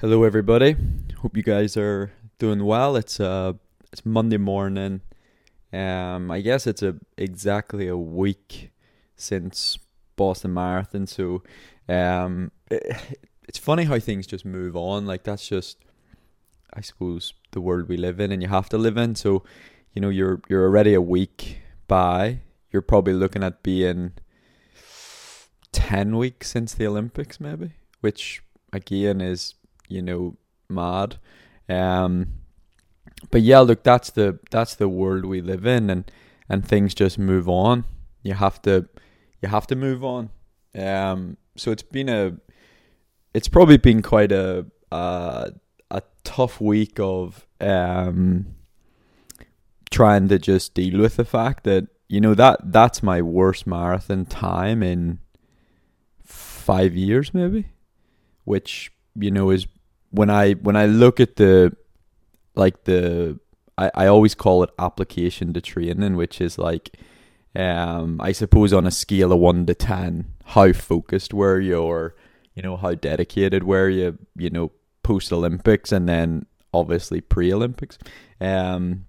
Hello, everybody. Hope you guys are doing well. It's uh, it's Monday morning. Um, I guess it's a exactly a week since Boston Marathon. So, um, it, it's funny how things just move on. Like that's just, I suppose, the world we live in, and you have to live in. So, you know, you're you're already a week by. You're probably looking at being ten weeks since the Olympics, maybe, which again is you know, mad. Um, but yeah, look, that's the that's the world we live in, and and things just move on. You have to you have to move on. Um, so it's been a it's probably been quite a a, a tough week of um trying to just deal with the fact that you know that that's my worst marathon time in five years maybe which you know is when I when I look at the like the I, I always call it application to training, which is like um I suppose on a scale of one to ten, how focused were you or you know, how dedicated were you, you know, post Olympics and then obviously pre Olympics. Um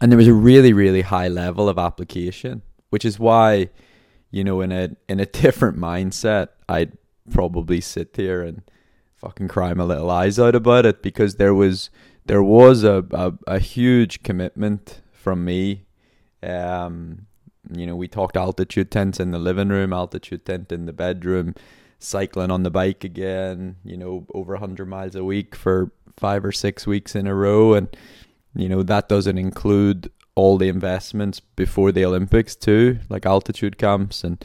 and there was a really, really high level of application, which is why, you know, in a in a different mindset, I'd probably sit there and fucking cry my little eyes out about it because there was there was a, a, a huge commitment from me. Um, you know, we talked altitude tents in the living room, altitude tent in the bedroom, cycling on the bike again, you know, over 100 miles a week for five or six weeks in a row. And, you know, that doesn't include all the investments before the Olympics, too, like altitude camps. And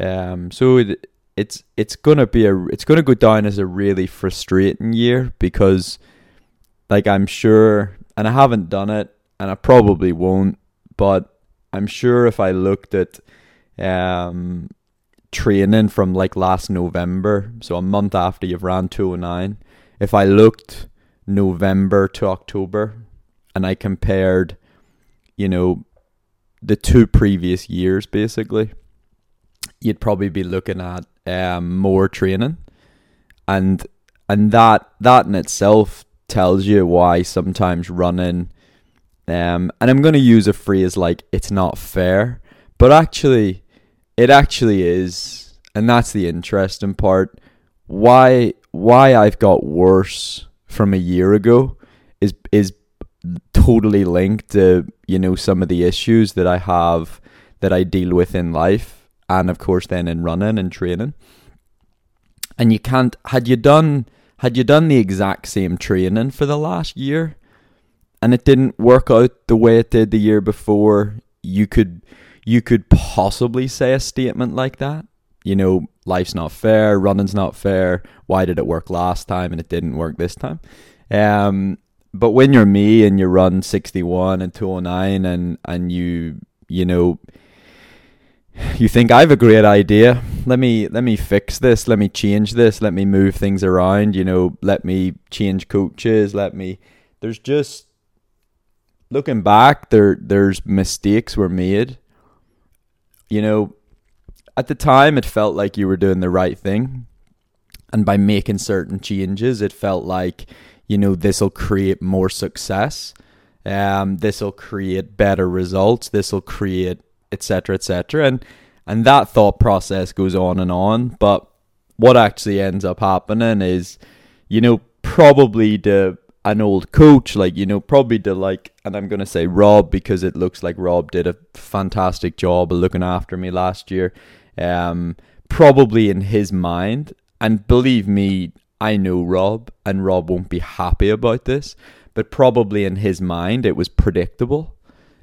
um, so it, it's it's gonna be a it's gonna go down as a really frustrating year because like I'm sure and I haven't done it and I probably won't, but I'm sure if I looked at um training from like last November, so a month after you've ran 209, if I looked November to October and I compared, you know, the two previous years basically, you'd probably be looking at um, more training, and and that that in itself tells you why sometimes running. Um, and I'm going to use a phrase like "it's not fair," but actually, it actually is, and that's the interesting part. Why why I've got worse from a year ago is is totally linked to you know some of the issues that I have that I deal with in life and of course then in running and training. And you can't had you done had you done the exact same training for the last year and it didn't work out the way it did the year before, you could you could possibly say a statement like that. You know, life's not fair, running's not fair. Why did it work last time and it didn't work this time? Um, but when you're me and you run 61 and 209 and and you you know you think I've a great idea. Let me let me fix this. Let me change this. Let me move things around. You know, let me change coaches. Let me. There's just looking back. There there's mistakes were made. You know, at the time it felt like you were doing the right thing, and by making certain changes, it felt like you know this will create more success. Um, this will create better results. This will create etc., etc. And and that thought process goes on and on. But what actually ends up happening is, you know, probably to an old coach, like you know, probably the like, and I'm gonna say Rob because it looks like Rob did a fantastic job of looking after me last year. Um, probably in his mind, and believe me, I know Rob, and Rob won't be happy about this, but probably in his mind, it was predictable.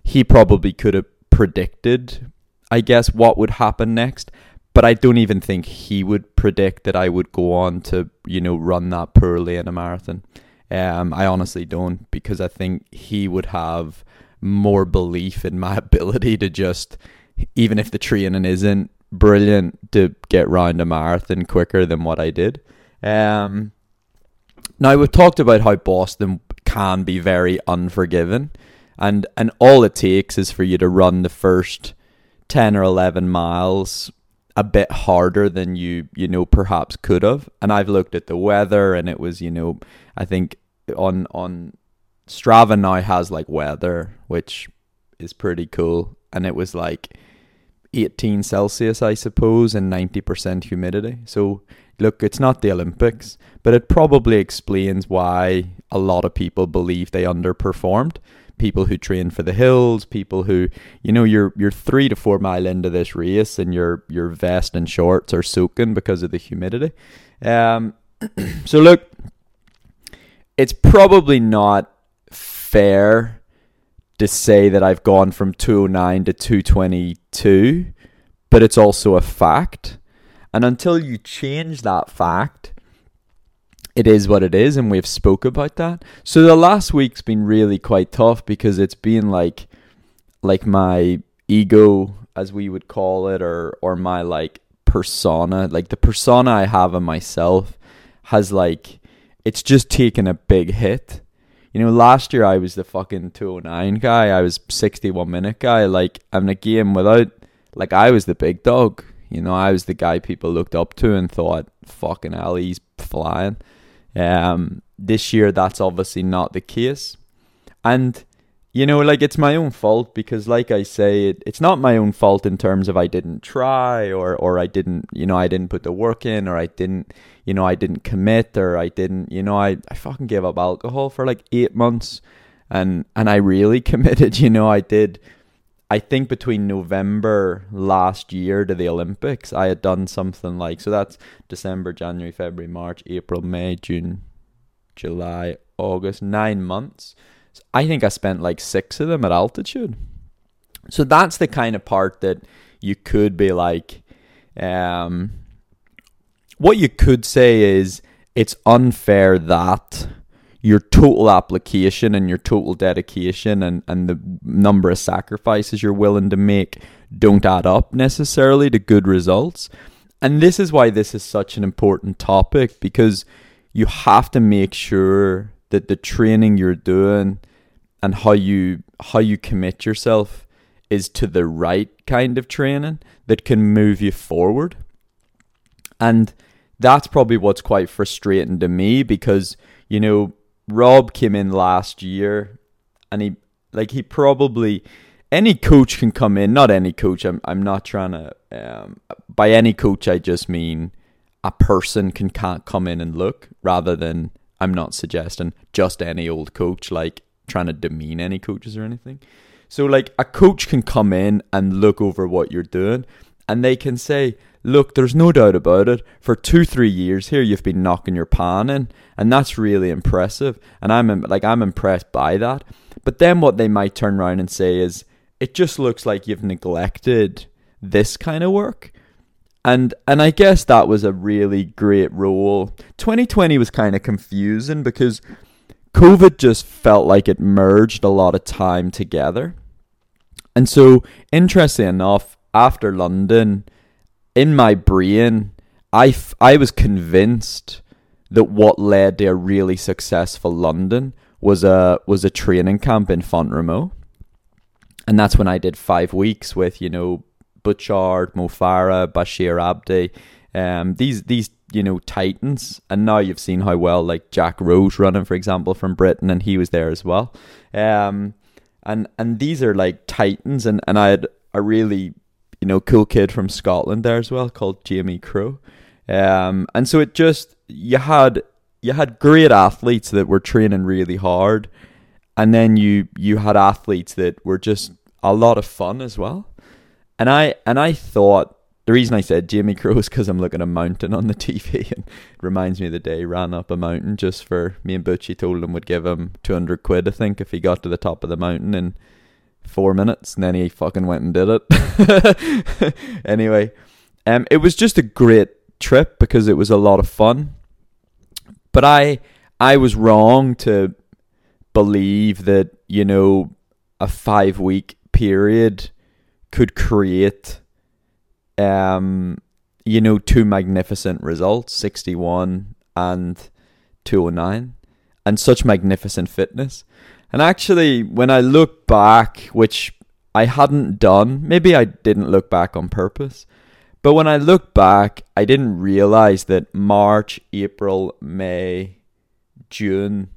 He probably could have predicted, I guess, what would happen next. But I don't even think he would predict that I would go on to, you know, run that poorly in a marathon. Um, I honestly don't because I think he would have more belief in my ability to just, even if the training isn't brilliant, to get round a marathon quicker than what I did. Um, now we've talked about how Boston can be very unforgiving and and all it takes is for you to run the first 10 or 11 miles a bit harder than you you know perhaps could have. And i've looked at the weather and it was you know i think on on strava now has like weather which is pretty cool. And it was like 18 celsius i suppose and 90% humidity. So look it's not the olympics but it probably explains why a lot of people believe they underperformed people who train for the hills, people who, you know, you're you're three to four mile into this race and your your vest and shorts are soaking because of the humidity. Um, so look, it's probably not fair to say that I've gone from 209 to 222, but it's also a fact. And until you change that fact, it is what it is and we've spoke about that. So the last week's been really quite tough because it's been like like my ego as we would call it or or my like persona like the persona i have of myself has like it's just taken a big hit. You know last year i was the fucking 209 guy. I was 61 minute guy like i'm a game without like i was the big dog. You know i was the guy people looked up to and thought fucking hell he's flying um, this year, that's obviously not the case. And, you know, like it's my own fault because, like I say, it, it's not my own fault in terms of I didn't try or, or I didn't, you know, I didn't put the work in or I didn't, you know, I didn't commit or I didn't, you know, I, I fucking gave up alcohol for like eight months and, and I really committed, you know, I did I think between November last year to the Olympics, I had done something like so that's December, January, February, March, April, May, June, July, August, nine months. So I think I spent like six of them at altitude. So that's the kind of part that you could be like, um, what you could say is it's unfair that your total application and your total dedication and, and the number of sacrifices you're willing to make don't add up necessarily to good results. And this is why this is such an important topic because you have to make sure that the training you're doing and how you how you commit yourself is to the right kind of training that can move you forward. And that's probably what's quite frustrating to me because you know Rob came in last year and he like he probably any coach can come in, not any coach. I'm I'm not trying to um, by any coach I just mean a person can can't come in and look rather than I'm not suggesting just any old coach like trying to demean any coaches or anything. So like a coach can come in and look over what you're doing and they can say, look, there's no doubt about it. For two, three years here, you've been knocking your pan in, and that's really impressive. And I'm like, I'm impressed by that. But then what they might turn around and say is, it just looks like you've neglected this kind of work. And and I guess that was a really great role. 2020 was kind of confusing because COVID just felt like it merged a lot of time together. And so, interesting enough, after London, in my brain, I, f- I was convinced that what led to a really successful London was a was a training camp in Font-Romeu. And that's when I did five weeks with, you know, Butchart, Mo Farah, Bashir Abdi, um, these these you know titans. And now you've seen how well like Jack Rowe's running, for example, from Britain, and he was there as well. Um, and and these are like titans, and and I had a really you know, cool kid from Scotland there as well called Jamie Crowe. Um, and so it just you had you had great athletes that were training really hard, and then you you had athletes that were just a lot of fun as well. And I and I thought the reason I said Jamie Crowe is because I'm looking at a mountain on the TV and it reminds me of the day he ran up a mountain just for me and Butchie told him would give him 200 quid I think if he got to the top of the mountain and four minutes, and then he fucking went and did it. anyway, um, it was just a great trip because it was a lot of fun. But I, I was wrong to believe that you know a five week period could create, um, you know, two magnificent results, sixty one and two oh nine, and such magnificent fitness. And actually, when I look back, which I hadn't done, maybe I didn't look back on purpose, But when I look back, I didn't realize that March, April, May, June,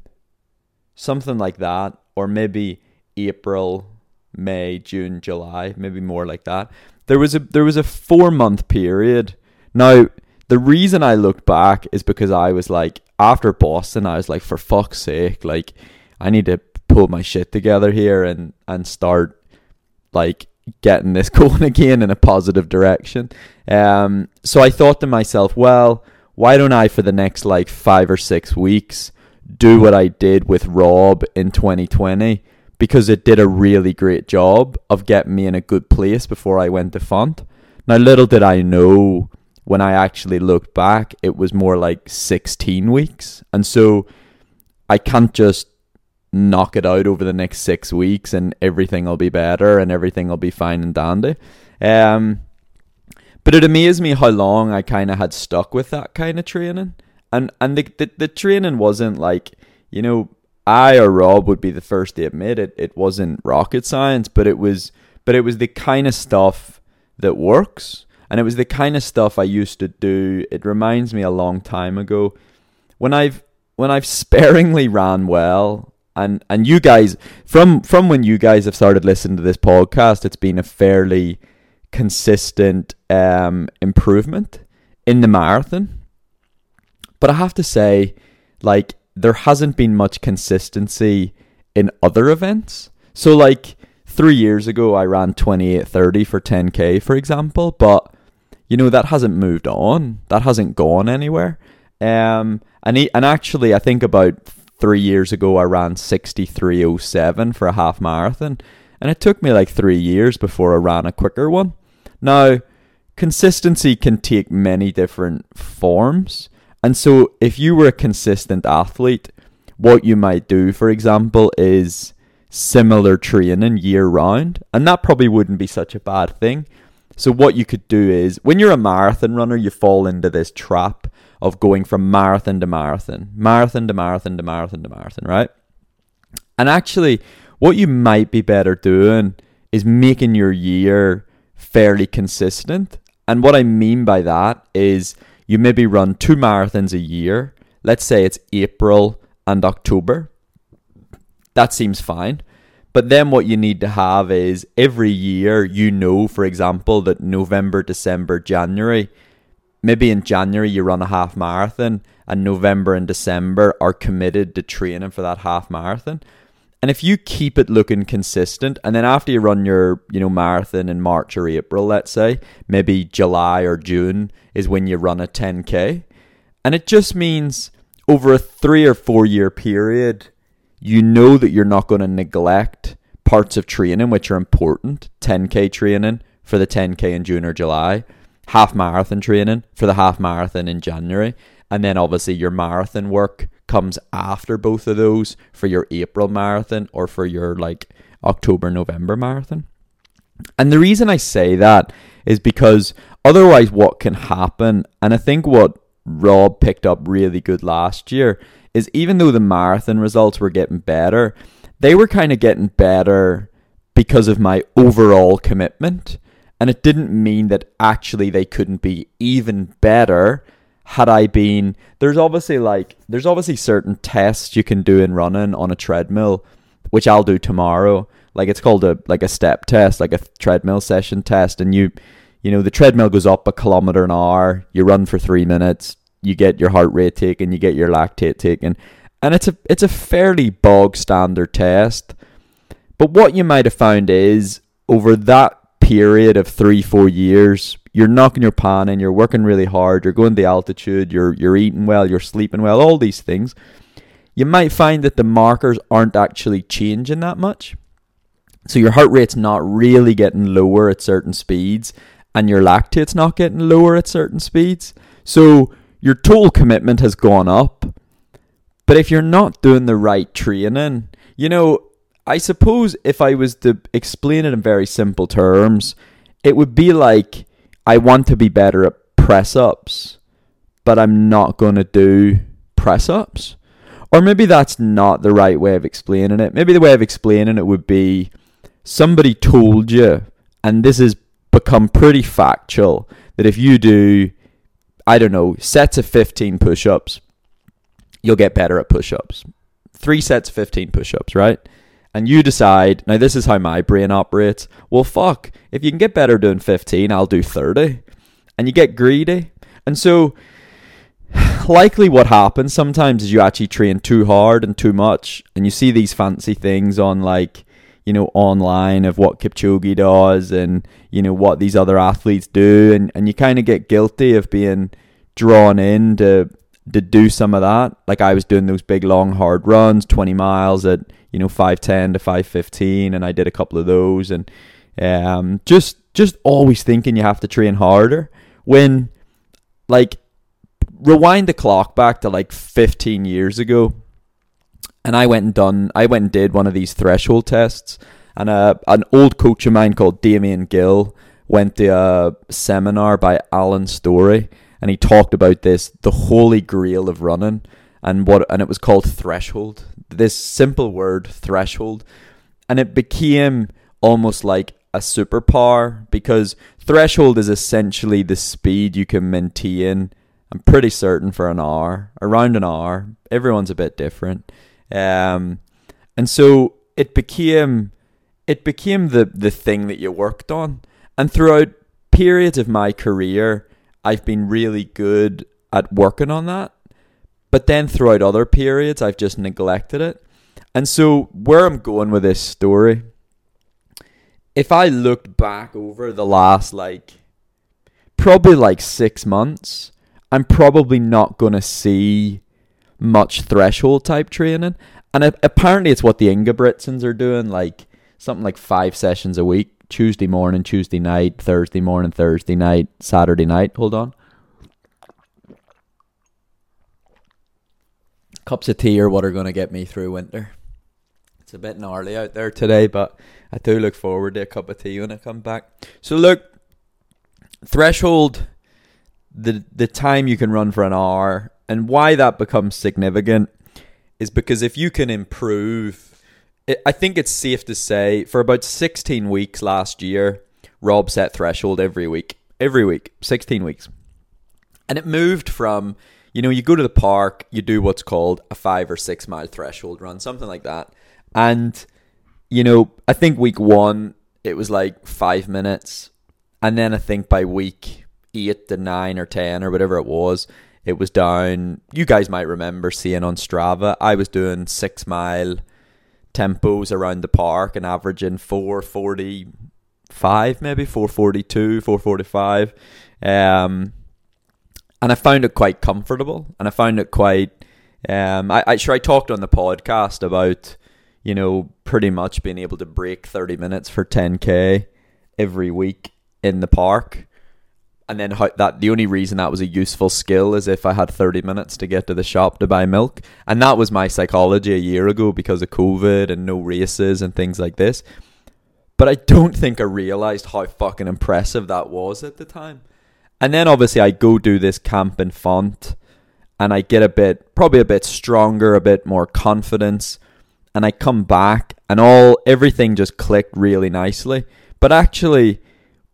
something like that, or maybe April, May, June, July, maybe more like that. There was a there was a 4 month period. Now, the reason I looked back is because I was like after Boston, I was like for fuck's sake, like I need to pull my shit together here and and start like getting this going again in a positive direction. Um, so I thought to myself, well, why don't I for the next like five or six weeks do what I did with Rob in 2020 because it did a really great job of getting me in a good place before I went to Font. Now, little did I know when I actually looked back, it was more like 16 weeks. And so I can't just knock it out over the next six weeks and everything will be better and everything will be fine and dandy. Um, but it amazed me how long I kind of had stuck with that kind of training. And and the, the, the training wasn't like, you know, I or Rob would be the first to admit it. It wasn't rocket science, but it was but it was the kind of stuff that works. And it was the kind of stuff I used to do. It reminds me a long time ago when I've when I've sparingly ran well and and you guys from from when you guys have started listening to this podcast, it's been a fairly consistent um, improvement in the marathon. But I have to say, like there hasn't been much consistency in other events. So like three years ago, I ran twenty eight thirty for ten k, for example, but you know that hasn't moved on. That hasn't gone anywhere. Um, and he, and actually, I think about three years ago, I ran 63.07 for a half marathon. And it took me like three years before I ran a quicker one. Now, consistency can take many different forms. And so, if you were a consistent athlete, what you might do, for example, is similar training year round. And that probably wouldn't be such a bad thing. So, what you could do is when you're a marathon runner, you fall into this trap of going from marathon to marathon, marathon to marathon to marathon to marathon, right? And actually, what you might be better doing is making your year fairly consistent. And what I mean by that is you maybe run two marathons a year. Let's say it's April and October. That seems fine. But then what you need to have is every year you know, for example, that November, December, January maybe in January you run a half marathon and November and December are committed to training for that half marathon. And if you keep it looking consistent, and then after you run your, you know, marathon in March or April, let's say, maybe July or June is when you run a 10K. And it just means over a three or four year period, you know that you're not going to neglect parts of training which are important 10K training for the 10K in June or July, half marathon training for the half marathon in January. And then obviously your marathon work comes after both of those for your April marathon or for your like October, November marathon. And the reason I say that is because otherwise, what can happen, and I think what Rob picked up really good last year, is even though the marathon results were getting better, they were kind of getting better because of my overall commitment. And it didn't mean that actually they couldn't be even better had I been. There's obviously like, there's obviously certain tests you can do in running on a treadmill, which I'll do tomorrow. Like it's called a like a step test, like a treadmill session test, and you, you know, the treadmill goes up a kilometer an hour. You run for three minutes. You get your heart rate taken. You get your lactate taken, and it's a it's a fairly bog standard test. But what you might have found is over that period of three, four years, you're knocking your pan in, you're working really hard, you're going the altitude, you're you're eating well, you're sleeping well, all these things, you might find that the markers aren't actually changing that much. So your heart rate's not really getting lower at certain speeds, and your lactate's not getting lower at certain speeds. So your total commitment has gone up. But if you're not doing the right training, you know, I suppose if I was to explain it in very simple terms, it would be like I want to be better at press ups, but I'm not going to do press ups. Or maybe that's not the right way of explaining it. Maybe the way of explaining it would be somebody told you, and this has become pretty factual, that if you do, I don't know, sets of 15 push ups, you'll get better at push ups. Three sets of 15 push ups, right? And you decide, now this is how my brain operates. Well, fuck, if you can get better doing 15, I'll do 30. And you get greedy. And so, likely what happens sometimes is you actually train too hard and too much. And you see these fancy things on like, you know, online of what Kipchoge does and, you know, what these other athletes do. And, and you kind of get guilty of being drawn in to, do some of that. Like I was doing those big, long, hard runs, 20 miles at, you know, 510 to 515. And I did a couple of those. And um, just, just always thinking you have to train harder when, like, rewind the clock back to like 15 years ago and I went and done I went and did one of these threshold tests and uh, an old coach of mine called Damien Gill went to a seminar by Alan Storey and he talked about this the holy grail of running and what and it was called threshold. This simple word threshold. And it became almost like a superpower because threshold is essentially the speed you can maintain I'm pretty certain for an hour around an hour. Everyone's a bit different. Um, and so it became it became the the thing that you worked on. And throughout periods of my career, I've been really good at working on that. But then throughout other periods, I've just neglected it. And so where I'm going with this story, if I looked back over the last like probably like six months, I'm probably not going to see much threshold type training. And apparently, it's what the Ingebrigtsens are doing, like something like five sessions a week Tuesday morning, Tuesday night, Thursday morning, Thursday night, Saturday night. Hold on. Cups of tea are what are going to get me through winter. It's a bit gnarly out there today, but I do look forward to a cup of tea when I come back. So, look, threshold, the the time you can run for an hour and why that becomes significant is because if you can improve, I think it's safe to say for about 16 weeks last year, Rob set threshold every week. Every week, 16 weeks. And it moved from, you know, you go to the park, you do what's called a five or six mile threshold run, something like that. And, you know, I think week one, it was like five minutes. And then I think by week eight to nine or 10 or whatever it was, it was down. You guys might remember seeing on Strava. I was doing six mile tempos around the park and averaging four forty five, maybe four forty two, four forty five. Um, and I found it quite comfortable, and I found it quite. Um, I, I sure I talked on the podcast about you know pretty much being able to break thirty minutes for ten k every week in the park and then how, that the only reason that was a useful skill is if I had 30 minutes to get to the shop to buy milk. And that was my psychology a year ago because of COVID and no races and things like this. But I don't think I realized how fucking impressive that was at the time. And then obviously I go do this camp in font and I get a bit probably a bit stronger, a bit more confidence and I come back and all everything just clicked really nicely. But actually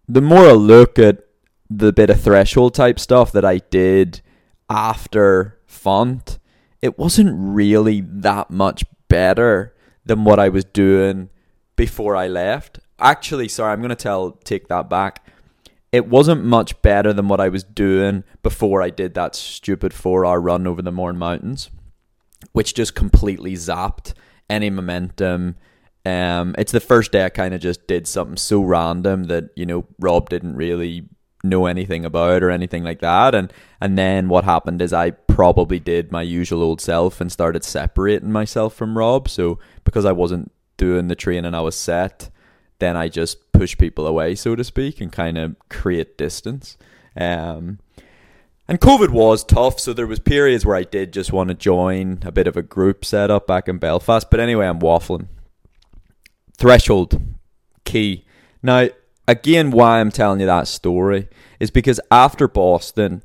the more I look at the bit of threshold type stuff that I did after font, it wasn't really that much better than what I was doing before I left. Actually, sorry, I'm going to tell take that back. It wasn't much better than what I was doing before I did that stupid 4-hour run over the Mourne Mountains, which just completely zapped any momentum. Um, it's the first day I kind of just did something so random that you know Rob didn't really know anything about or anything like that and and then what happened is I probably did my usual old self and started separating myself from Rob so because I wasn't doing the training I was set then I just push people away so to speak and kind of create distance um and COVID was tough, so there was periods where I did just want to join a bit of a group setup back in Belfast. But anyway, I'm waffling. Threshold, key. Now, again, why I'm telling you that story is because after Boston,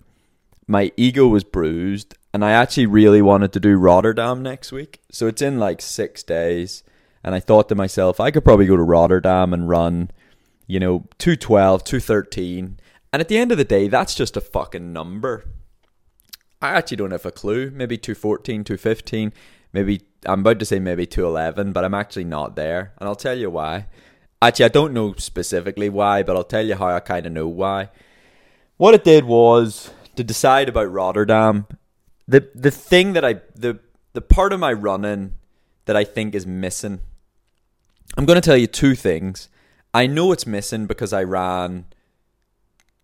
my ego was bruised and I actually really wanted to do Rotterdam next week. So it's in like six days. And I thought to myself, I could probably go to Rotterdam and run, you know, 212, 213. And at the end of the day, that's just a fucking number. I actually don't have a clue. Maybe 214, 215, maybe I'm about to say maybe 211, but I'm actually not there. And I'll tell you why. Actually, I don't know specifically why, but I'll tell you how I kind of know why. What it did was to decide about Rotterdam. The the thing that I the the part of my running that I think is missing. I'm going to tell you two things. I know it's missing because I ran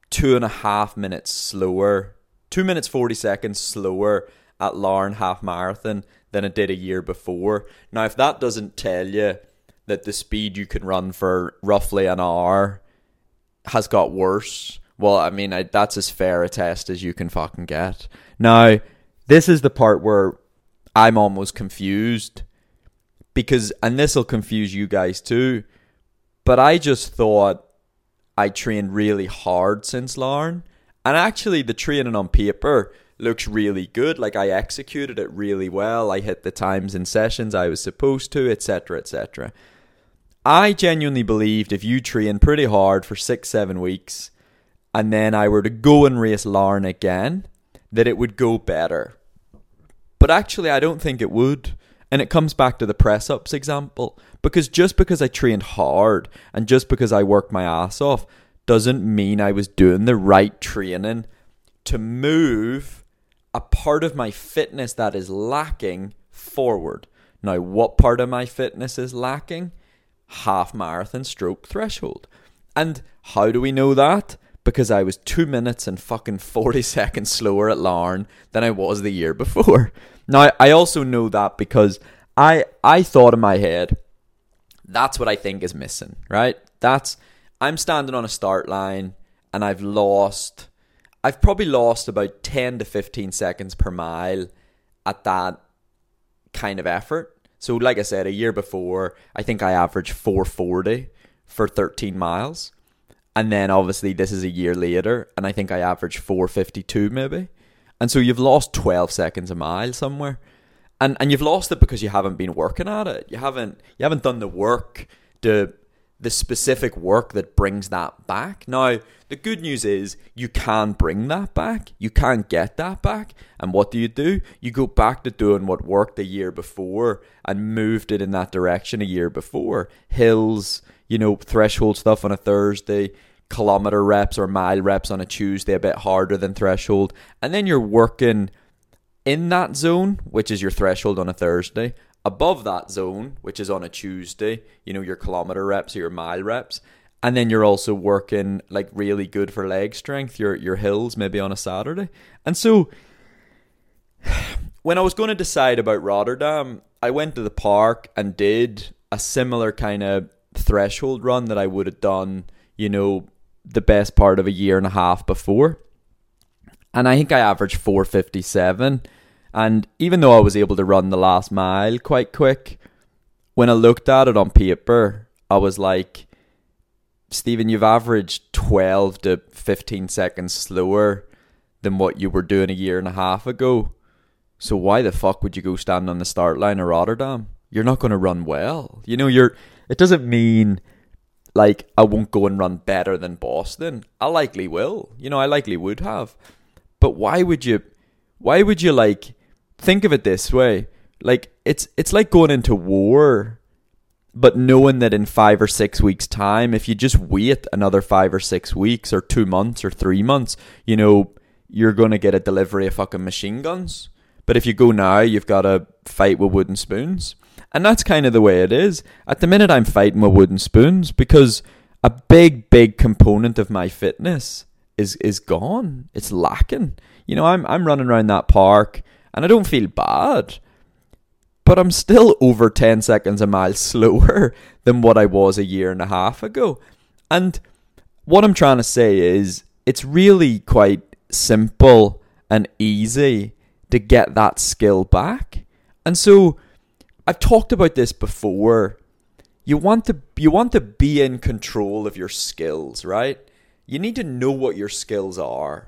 two and a half minutes slower, two minutes forty seconds slower at Larne half marathon than it did a year before. Now, if that doesn't tell you that the speed you can run for roughly an hour has got worse. Well, I mean, I, that's as fair a test as you can fucking get. Now, this is the part where I'm almost confused because, and this will confuse you guys too, but I just thought I trained really hard since Larne. And actually, the training on paper looks really good. Like I executed it really well. I hit the times in sessions I was supposed to, etc., etc. I genuinely believed if you train pretty hard for six, seven weeks, and then I were to go and race Larne again, that it would go better. But actually, I don't think it would. And it comes back to the press ups example. Because just because I trained hard and just because I worked my ass off doesn't mean I was doing the right training to move a part of my fitness that is lacking forward. Now, what part of my fitness is lacking? Half marathon stroke threshold. And how do we know that? Because I was two minutes and fucking 40 seconds slower at Larne than I was the year before. Now, I also know that because I, I thought in my head, that's what I think is missing, right? That's, I'm standing on a start line and I've lost, I've probably lost about 10 to 15 seconds per mile at that kind of effort. So, like I said, a year before, I think I averaged 440 for 13 miles. And then obviously, this is a year later, and I think I averaged 452 maybe. And so you've lost 12 seconds a mile somewhere. And, and you've lost it because you haven't been working at it. You haven't you haven't done the work to the specific work that brings that back. Now, the good news is you can bring that back. You can get that back. And what do you do? You go back to doing what worked a year before and moved it in that direction a year before. Hills, you know, threshold stuff on a Thursday, kilometer reps or mile reps on a Tuesday, a bit harder than threshold. And then you're working in that zone, which is your threshold on a Thursday, above that zone, which is on a Tuesday, you know, your kilometer reps or your mile reps. And then you're also working like really good for leg strength, your your hills maybe on a Saturday. And so when I was going to decide about Rotterdam, I went to the park and did a similar kind of threshold run that I would have done, you know, the best part of a year and a half before. And I think I averaged 457 and even though I was able to run the last mile quite quick, when I looked at it on paper, I was like, Stephen, you've averaged 12 to 15 seconds slower than what you were doing a year and a half ago. So why the fuck would you go stand on the start line of Rotterdam? You're not going to run well. You know, you're. It doesn't mean like I won't go and run better than Boston. I likely will. You know, I likely would have. But why would you? Why would you like? Think of it this way. Like it's it's like going into war but knowing that in 5 or 6 weeks time if you just wait another 5 or 6 weeks or 2 months or 3 months you know you're going to get a delivery of fucking machine guns. But if you go now you've got to fight with wooden spoons. And that's kind of the way it is. At the minute I'm fighting with wooden spoons because a big big component of my fitness is is gone. It's lacking. You know I'm I'm running around that park and I don't feel bad. But I'm still over 10 seconds a mile slower than what I was a year and a half ago. And what I'm trying to say is it's really quite simple and easy to get that skill back. And so I've talked about this before. You want to you want to be in control of your skills, right? You need to know what your skills are.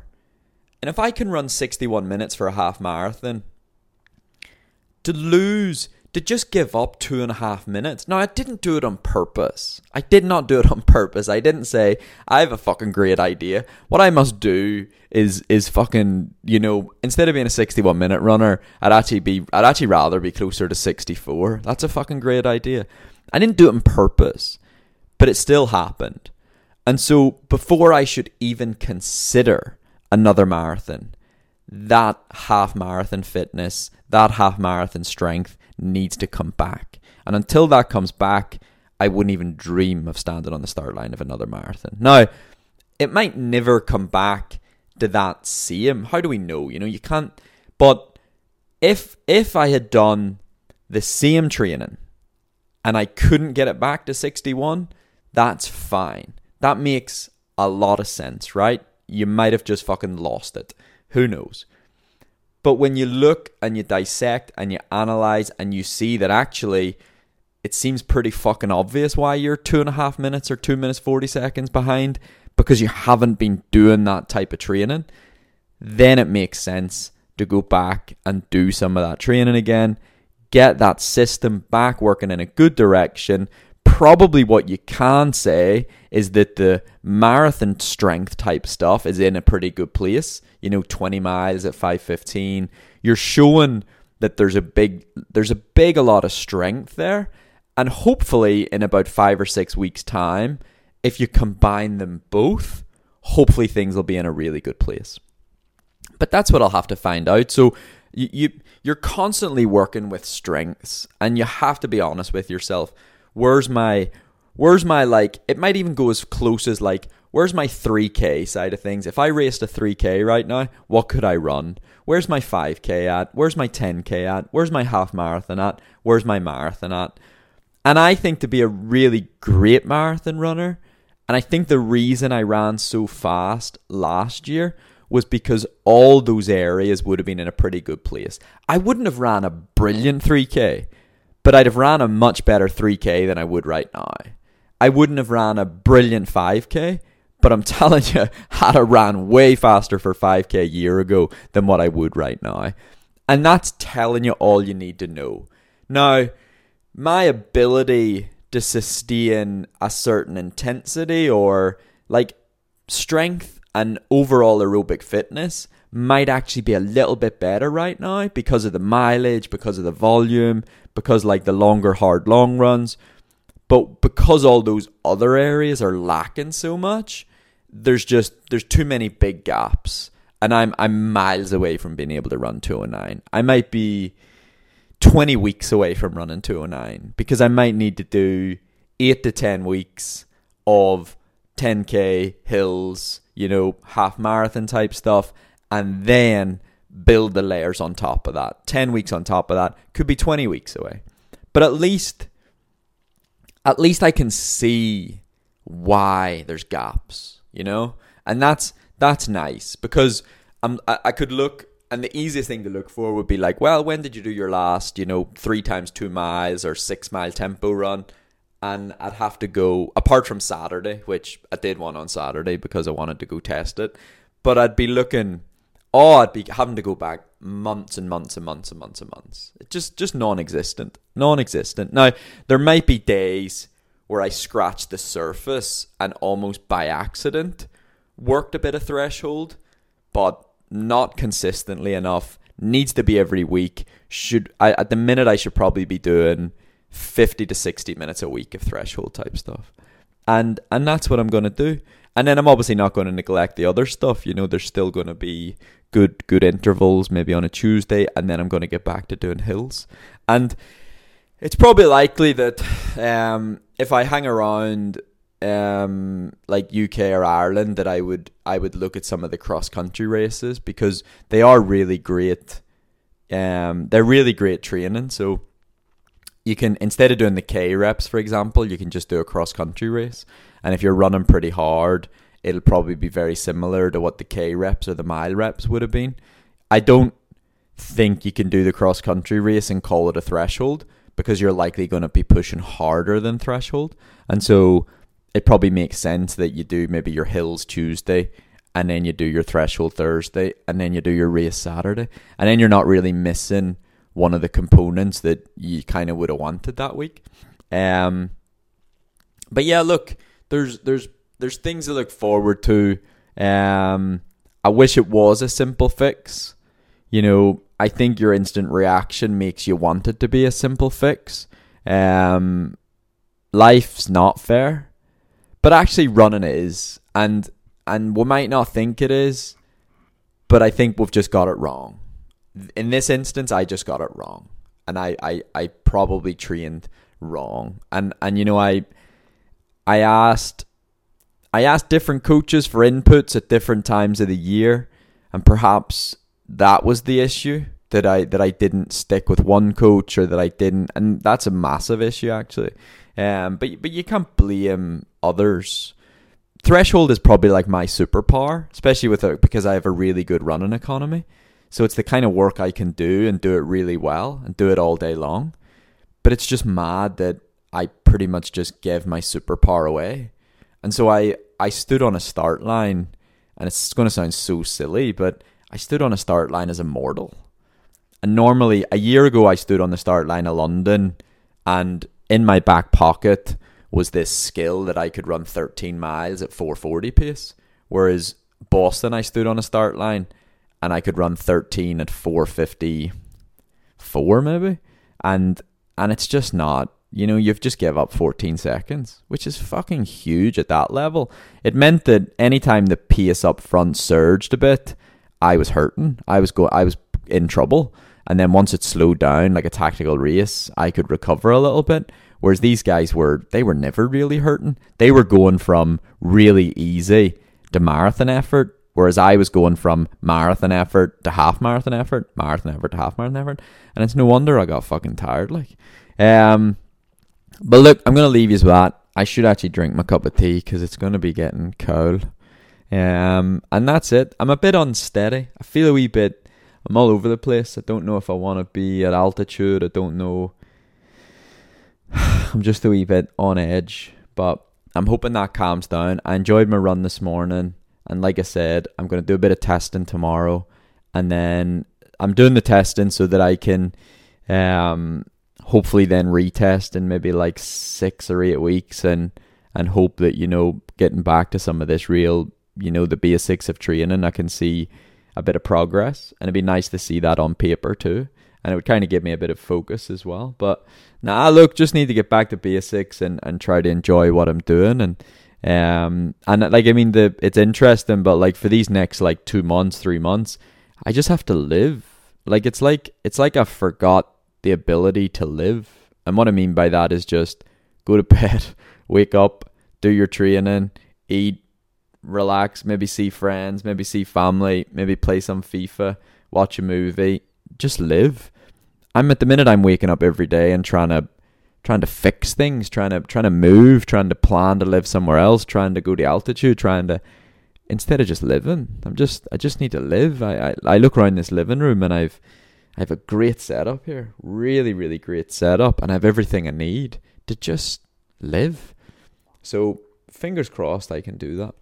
And if I can run 61 minutes for a half marathon, to lose to just give up two and a half minutes. Now, I didn't do it on purpose. I did not do it on purpose. I didn't say, I have a fucking great idea. What I must do is, is fucking, you know, instead of being a 61 minute runner, I'd actually be, I'd actually rather be closer to 64. That's a fucking great idea. I didn't do it on purpose, but it still happened. And so before I should even consider another marathon, that half marathon fitness, that half marathon strength needs to come back. And until that comes back, I wouldn't even dream of standing on the start line of another marathon. Now, it might never come back to that same. How do we know? You know, you can't. But if if I had done the same training and I couldn't get it back to 61, that's fine. That makes a lot of sense, right? You might have just fucking lost it. Who knows? But when you look and you dissect and you analyze and you see that actually it seems pretty fucking obvious why you're two and a half minutes or two minutes 40 seconds behind because you haven't been doing that type of training, then it makes sense to go back and do some of that training again, get that system back working in a good direction, probably what you can say is that the marathon strength type stuff is in a pretty good place. You know, 20 miles at 515. You're showing that there's a big there's a big a lot of strength there. And hopefully in about 5 or 6 weeks time, if you combine them both, hopefully things will be in a really good place. But that's what I'll have to find out. So you, you you're constantly working with strengths and you have to be honest with yourself where's my where's my like it might even go as close as like where's my 3k side of things? If i raced a 3k right now what could i run? Where's my 5k at? Where's my 10k at? Where's my half marathon at? Where's my marathon at? And i think to be a really great marathon runner and i think the reason i ran so fast last year was because all those areas would have been in a pretty good place. I wouldn't have ran a brilliant 3k but I'd have ran a much better 3K than I would right now. I wouldn't have ran a brilliant 5K, but I'm telling you, had I ran way faster for 5K a year ago than what I would right now. And that's telling you all you need to know. Now, my ability to sustain a certain intensity or like strength and overall aerobic fitness might actually be a little bit better right now because of the mileage, because of the volume, because like the longer hard long runs. But because all those other areas are lacking so much, there's just there's too many big gaps. And I'm I'm miles away from being able to run 209. I might be 20 weeks away from running 209 because I might need to do 8 to 10 weeks of 10k hills, you know, half marathon type stuff and then build the layers on top of that. 10 weeks on top of that could be 20 weeks away. But at least at least I can see why there's gaps, you know? And that's that's nice because I'm, I, I could look and the easiest thing to look for would be like, well, when did you do your last, you know, three times two miles or six mile tempo run? And I'd have to go, apart from Saturday, which I did one on Saturday because I wanted to go test it, but I'd be looking Oh, I'd be having to go back months and months and months and months and months. It's just just non-existent, non-existent. Now there might be days where I scratch the surface and almost by accident worked a bit of threshold, but not consistently enough. Needs to be every week. Should I, at the minute I should probably be doing fifty to sixty minutes a week of threshold type stuff, and and that's what I'm gonna do. And then I'm obviously not going to neglect the other stuff. You know, there's still going to be good good intervals, maybe on a Tuesday, and then I'm going to get back to doing hills. And it's probably likely that um, if I hang around um, like UK or Ireland, that I would I would look at some of the cross country races because they are really great. Um, they're really great training. So you can instead of doing the K reps, for example, you can just do a cross country race. And if you're running pretty hard, it'll probably be very similar to what the K reps or the mile reps would have been. I don't think you can do the cross country race and call it a threshold because you're likely going to be pushing harder than threshold. And so it probably makes sense that you do maybe your hills Tuesday and then you do your threshold Thursday and then you do your race Saturday. And then you're not really missing one of the components that you kind of would have wanted that week. Um, but yeah, look, there's there's there's things to look forward to. Um, I wish it was a simple fix. You know, I think your instant reaction makes you want it to be a simple fix. Um, life's not fair, but actually running it is, and and we might not think it is, but I think we've just got it wrong. In this instance, I just got it wrong, and I I, I probably trained wrong, and and you know I I asked I asked different coaches for inputs at different times of the year, and perhaps that was the issue that I that I didn't stick with one coach or that I didn't, and that's a massive issue actually. Um, but but you can't blame others. Threshold is probably like my superpower, especially with a, because I have a really good running economy. So it's the kind of work I can do and do it really well and do it all day long. But it's just mad that I pretty much just gave my superpower away. And so I, I stood on a start line, and it's going to sound so silly, but I stood on a start line as a mortal. And normally, a year ago, I stood on the start line of London, and in my back pocket was this skill that I could run 13 miles at 440 pace. Whereas Boston, I stood on a start line and I could run 13 at 454 maybe. And and it's just not you know, you've just gave up 14 seconds, which is fucking huge at that level. It meant that anytime the pace up front surged a bit, I was hurting. I was go I was in trouble. And then once it slowed down like a tactical race, I could recover a little bit. Whereas these guys were they were never really hurting. They were going from really easy to marathon effort, whereas I was going from marathon effort to half marathon effort, marathon effort to half marathon effort. And it's no wonder I got fucking tired like. Um but look, I'm gonna leave you with that. I should actually drink my cup of tea because it's gonna be getting cold. Um, and that's it. I'm a bit unsteady. I feel a wee bit. I'm all over the place. I don't know if I want to be at altitude. I don't know. I'm just a wee bit on edge, but I'm hoping that calms down. I enjoyed my run this morning, and like I said, I'm going to do a bit of testing tomorrow, and then I'm doing the testing so that I can um, hopefully then retest in maybe like six or eight weeks and and hope that you know getting back to some of this real you know the basics of training I can see a bit of progress. And it'd be nice to see that on paper too. And it would kind of give me a bit of focus as well. But now nah look just need to get back to basics and and try to enjoy what I'm doing. And um and like I mean the it's interesting but like for these next like 2 months 3 months I just have to live. Like it's like it's like I forgot the ability to live. And what I mean by that is just go to bed, wake up, do your training, eat, relax, maybe see friends, maybe see family, maybe play some FIFA, watch a movie, just live. I'm at the minute I'm waking up every day and trying to trying to fix things, trying to trying to move, trying to plan to live somewhere else, trying to go to altitude, trying to instead of just living. I'm just I just need to live. I I, I look around this living room and I've I have a great setup here, really, really great setup, and I have everything I need to just live. So, fingers crossed I can do that.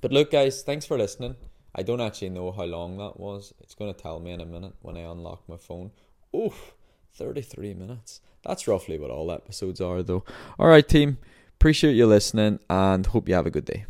But look, guys, thanks for listening. I don't actually know how long that was. It's going to tell me in a minute when I unlock my phone. Oof, 33 minutes. That's roughly what all episodes are, though. All right, team. Appreciate you listening and hope you have a good day.